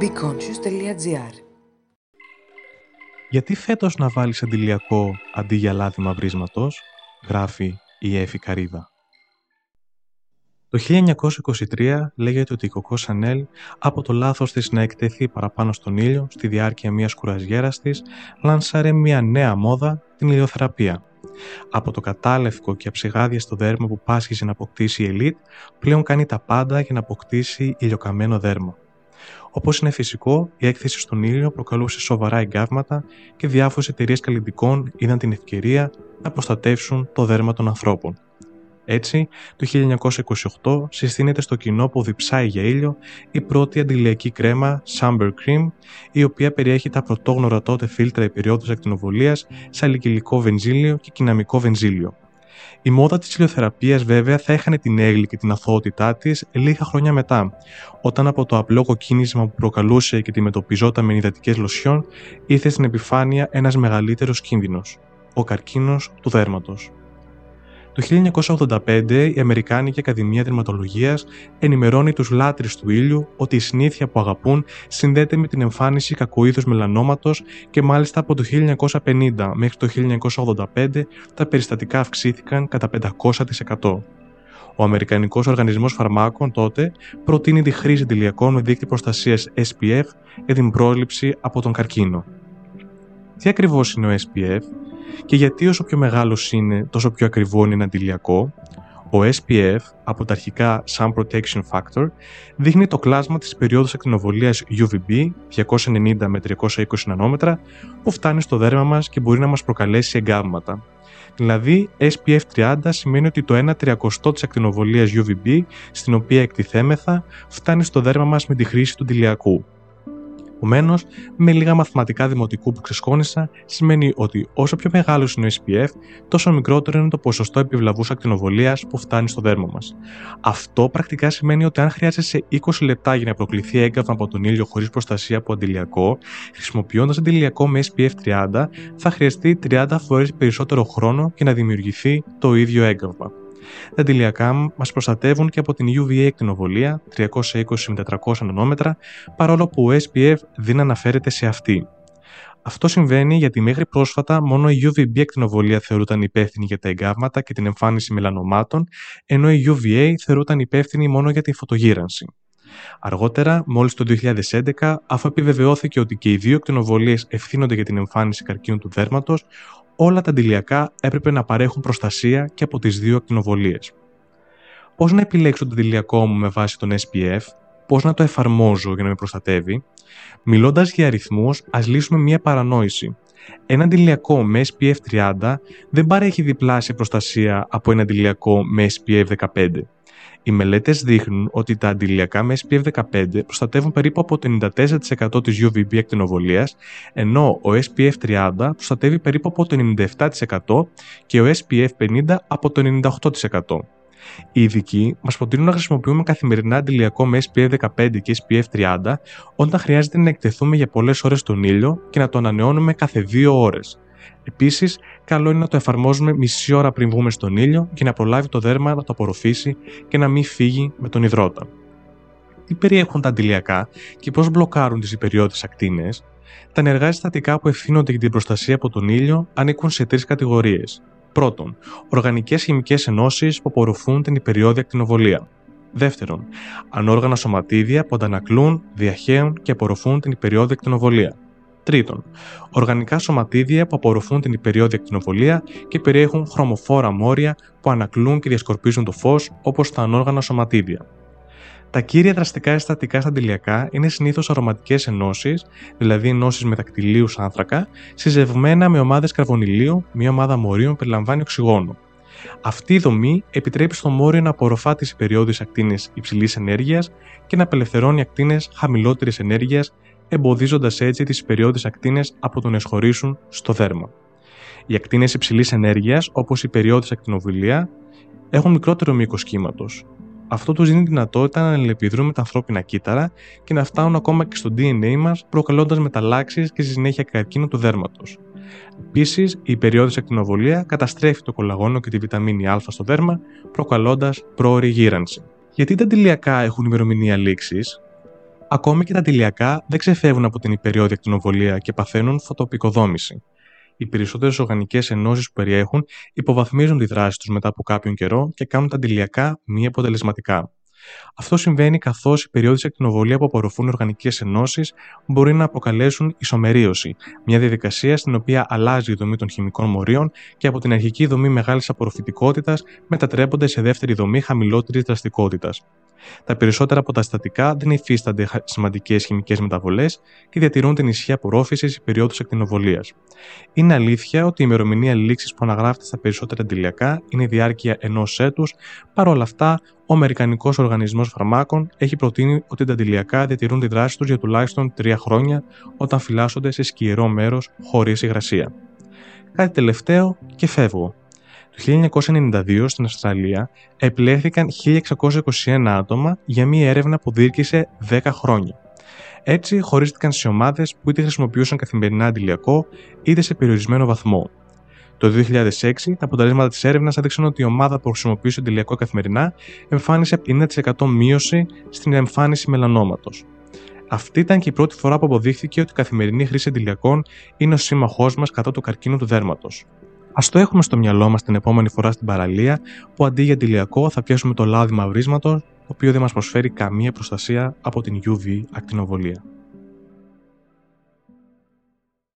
BeConscious.gr Γιατί φέτος να βάλεις αντιλιακό αντί για λάδι μαυρίσματος, γράφει η Έφη Καρίδα. Το 1923 λέγεται ότι η Κοκό Σανέλ, από το λάθος της να εκτεθεί παραπάνω στον ήλιο στη διάρκεια μιας κουραζιέρας της, λανσάρε μια νέα μόδα, την ηλιοθεραπεία. Από το κατάλευκο και αψιγάδια στο δέρμα που πάσχιζε να αποκτήσει η ελίτ, πλέον κάνει τα πάντα για να αποκτήσει ηλιοκαμένο δέρμα. Όπως είναι φυσικό, η έκθεση στον ήλιο προκαλούσε σοβαρά εγκάβματα και διάφορες εταιρείες καλλιτικών είδαν την ευκαιρία να προστατεύσουν το δέρμα των ανθρώπων. Έτσι, το 1928 συστήνεται στο κοινό που διψάει για ήλιο η πρώτη αντιλιακή κρέμα Sunburn Cream, η οποία περιέχει τα πρωτόγνωρα τότε φίλτρα υπεριόδους ακτινοβολίας σε αλικυλικό βενζίλιο και κοιναμικό βενζίλιο. Η μόδα της ηλιοθεραπείας βέβαια θα έχανε την έγκλη και την αθωότητά της λίγα χρόνια μετά, όταν από το απλό κοκκίνισμα που προκαλούσε και αντιμετωπιζόταν με υδατικές λοσιόν ήρθε στην επιφάνεια ένας μεγαλύτερος κίνδυνος, ο καρκίνος του δέρματος. Το 1985 η Αμερικάνικη Ακαδημία Δερματολογίας ενημερώνει τους λάτρεις του ήλιου ότι η συνήθεια που αγαπούν συνδέεται με την εμφάνιση κακοείδους μελανόματος και μάλιστα από το 1950 μέχρι το 1985 τα περιστατικά αυξήθηκαν κατά 500%. Ο Αμερικανικός Οργανισμός Φαρμάκων τότε προτείνει τη χρήση αντιλιακών με δίκτυο προστασίας SPF για την πρόληψη από τον καρκίνο. Τι ακριβώς είναι ο SPF και γιατί όσο πιο μεγάλος είναι τόσο πιο ακριβό είναι ένα αντιλιακό, ο SPF από τα αρχικά Sun Protection Factor δείχνει το κλάσμα της περίοδου ακτινοβολίας UVB 290 με 320 νανόμετρα που φτάνει στο δέρμα μας και μπορεί να μας προκαλέσει εγκάβματα. Δηλαδή, SPF 30 σημαίνει ότι το 1 τριακοστό της ακτινοβολίας UVB στην οποία εκτιθέμεθα φτάνει στο δέρμα μας με τη χρήση του αντιλιακού. Επομένως, με λίγα μαθηματικά δημοτικού που ξεσχώνησα, σημαίνει ότι όσο πιο μεγάλος είναι ο SPF, τόσο μικρότερο είναι το ποσοστό επιβλαβούς ακτινοβολίας που φτάνει στο δέρμα μας. Αυτό πρακτικά σημαίνει ότι αν χρειάζεσαι 20 λεπτά για να προκληθεί έγκαυμα από τον ήλιο χωρίς προστασία από αντιλιακό, χρησιμοποιώντας αντιλιακό με SPF 30, θα χρειαστεί 30 φορές περισσότερο χρόνο για να δημιουργηθεί το ίδιο έγκαυμα. Τα αντιλιακά μας προστατεύουν και από την UVA εκτινοβολία 320 με 400 νανόμετρα, παρόλο που ο SPF δεν αναφέρεται σε αυτή. Αυτό συμβαίνει γιατί μέχρι πρόσφατα μόνο η UVB εκτινοβολία θεωρούταν υπεύθυνη για τα εγκάβματα και την εμφάνιση μελανομάτων, ενώ η UVA θεωρούταν υπεύθυνη μόνο για τη φωτογύρανση. Αργότερα, μόλις το 2011, αφού επιβεβαιώθηκε ότι και οι δύο εκτινοβολίες ευθύνονται για την εμφάνιση καρκίνου του δέρματος, όλα τα αντιλιακά έπρεπε να παρέχουν προστασία και από τις δύο ακτινοβολίες. Πώς να επιλέξω το αντιλιακό μου με βάση τον SPF, πώς να το εφαρμόζω για να με προστατεύει; Μιλώντας για αριθμούς, ας λύσουμε μία παρανόηση. Ένα αντιλιακό με SPF 30 δεν παρέχει διπλάσια προστασία από ένα αντιλιακό με SPF 15. Οι μελέτες δείχνουν ότι τα αντιλιακά με SPF 15 προστατεύουν περίπου από το 94% της UVB ακτινοβολία, ενώ ο SPF 30 προστατεύει περίπου από το 97% και ο SPF 50 από το 98%. Οι ειδικοί μας προτείνουν να χρησιμοποιούμε καθημερινά αντιλιακό με SPF 15 και SPF 30 όταν χρειάζεται να εκτεθούμε για πολλές ώρες στον ήλιο και να το ανανεώνουμε κάθε 2 ώρες. Επίσης, καλό είναι να το εφαρμόζουμε μισή ώρα πριν βγούμε στον ήλιο και να προλάβει το δέρμα να το απορροφήσει και να μην φύγει με τον υδρότα. Τι περιέχουν τα αντιλιακά και πώς μπλοκάρουν τις υπεριώδει ακτίνες; Τα ενεργά συστατικά που ευθύνονται για την προστασία από τον ήλιο ανήκουν σε τρεις κατηγορίες. Πρώτον, οργανικές χημικές ενώσεις που απορροφούν την υπεριόδια ακτινοβολία. Δεύτερον, ανόργανα σωματίδια που αντανακλούν, διαχέουν και απορροφούν την υπεριόδια ακτινοβολία. Τρίτον, οργανικά σωματίδια που απορροφούν την υπεριόδια ακτινοβολία και περιέχουν χρωμοφόρα μόρια που ανακλούν και διασκορπίζουν το φως όπως τα ανόργανα σωματίδια. Τα κύρια δραστικά συστατικά στα αντιλιακά είναι συνήθως αρωματικές ενώσεις, δηλαδή ενώσεις μετακτηλίου άνθρακα, συζευμένα με ομάδες καρβονιλίου, μια ομάδα μορίων που περιλαμβάνει οξυγόνο. Αυτή η δομή επιτρέπει στο μόριο να απορροφά τι υπεριώδει ακτίνες υψηλής ενέργειας και να απελευθερώνει ακτίνες χαμηλότερης ενέργειας εμποδίζοντας έτσι τις περιόδει ακτίνες από το να εισχωρήσουν στο δέρμα. Οι ακτίνες υψηλής ενέργειας, όπως η περιόδη ακτινοβιλία, έχουν μικρότερο μήκος κύματος. Αυτό τους δίνει δυνατότητα να αλληλεπιδρούν με τα ανθρώπινα κύτταρα και να φτάνουν ακόμα και στο DNA μας, προκαλώντας μεταλλάξεις και στη συνέχεια καρκίνο του δέρματος. Επίσης, η περιόδη ακτινοβολία καταστρέφει το κολαγόνο και τη βιταμίνη Α στο δέρμα, προκαλώντας πρόορη γύρανση. Γιατί τα αντιλιακά έχουν ημερομηνία λήξης, Ακόμη και τα αντιλιακά δεν ξεφεύγουν από την υπεριόδια ακτινοβολία και παθαίνουν φωτοπικοδόμηση. Οι περισσότερες οργανικές ενώσεις που περιέχουν υποβαθμίζουν τη δράση τους μετά από κάποιον καιρό και κάνουν τα αντιλιακά μη αποτελεσματικά. Αυτό συμβαίνει καθώς οι περιόδοι ακτινοβολία που απορροφούν οργανικές ενώσεις μπορεί να αποκαλέσουν ισομερίωση, μια διαδικασία στην οποία αλλάζει η δομή των χημικών μορίων και από την αρχική δομή μεγάλης απορροφητικότητας μετατρέπονται σε δεύτερη δομή χαμηλότερης δραστικότητας. Τα περισσότερα από τα συστατικά δεν υφίστανται σημαντικές χημικές μεταβολές και διατηρούν την ισχύ απορρόφησης σε περίοδου ακτινοβολίας. Είναι αλήθεια ότι η ημερομηνία λήξης που αναγράφεται στα περισσότερα αντιλιακά είναι η διάρκεια ενός έτους, παρόλα αυτά, ο Αμερικανικός Οργανισμός Φαρμάκων έχει προτείνει ότι τα αντιλιακά διατηρούν τη δράση τους για τουλάχιστον τρία χρόνια όταν φυλάσσονται σε σκιερό μέρος χωρίς υγρασία. Κάτι τελευταίο και φεύγω. Το 1992 στην Αυστραλία επιλέχθηκαν 1621 άτομα για μία έρευνα που διήρκησε 10 χρόνια. Έτσι, χωρίστηκαν σε ομάδες που είτε χρησιμοποιούσαν καθημερινά αντιλιακό είτε σε περιορισμένο βαθμό. Το 2006, τα αποτελέσματα της έρευνας έδειξαν ότι η ομάδα που χρησιμοποιούσε αντιλιακό καθημερινά εμφάνισε 50% μείωση στην εμφάνιση μελανόματος. Αυτή ήταν και η πρώτη φορά που αποδείχθηκε ότι η καθημερινή χρήση αντιλιακών είναι ο σύμμαχός μας κατά του καρκίνου του δέρματος. Α το έχουμε στο μυαλό μας την επόμενη φορά στην παραλία που αντί για αντιλιακό θα πιάσουμε το λάδι μαυρίσματος, το οποίο δεν μας προσφέρει καμία προστασία από την UV ακτινοβολία.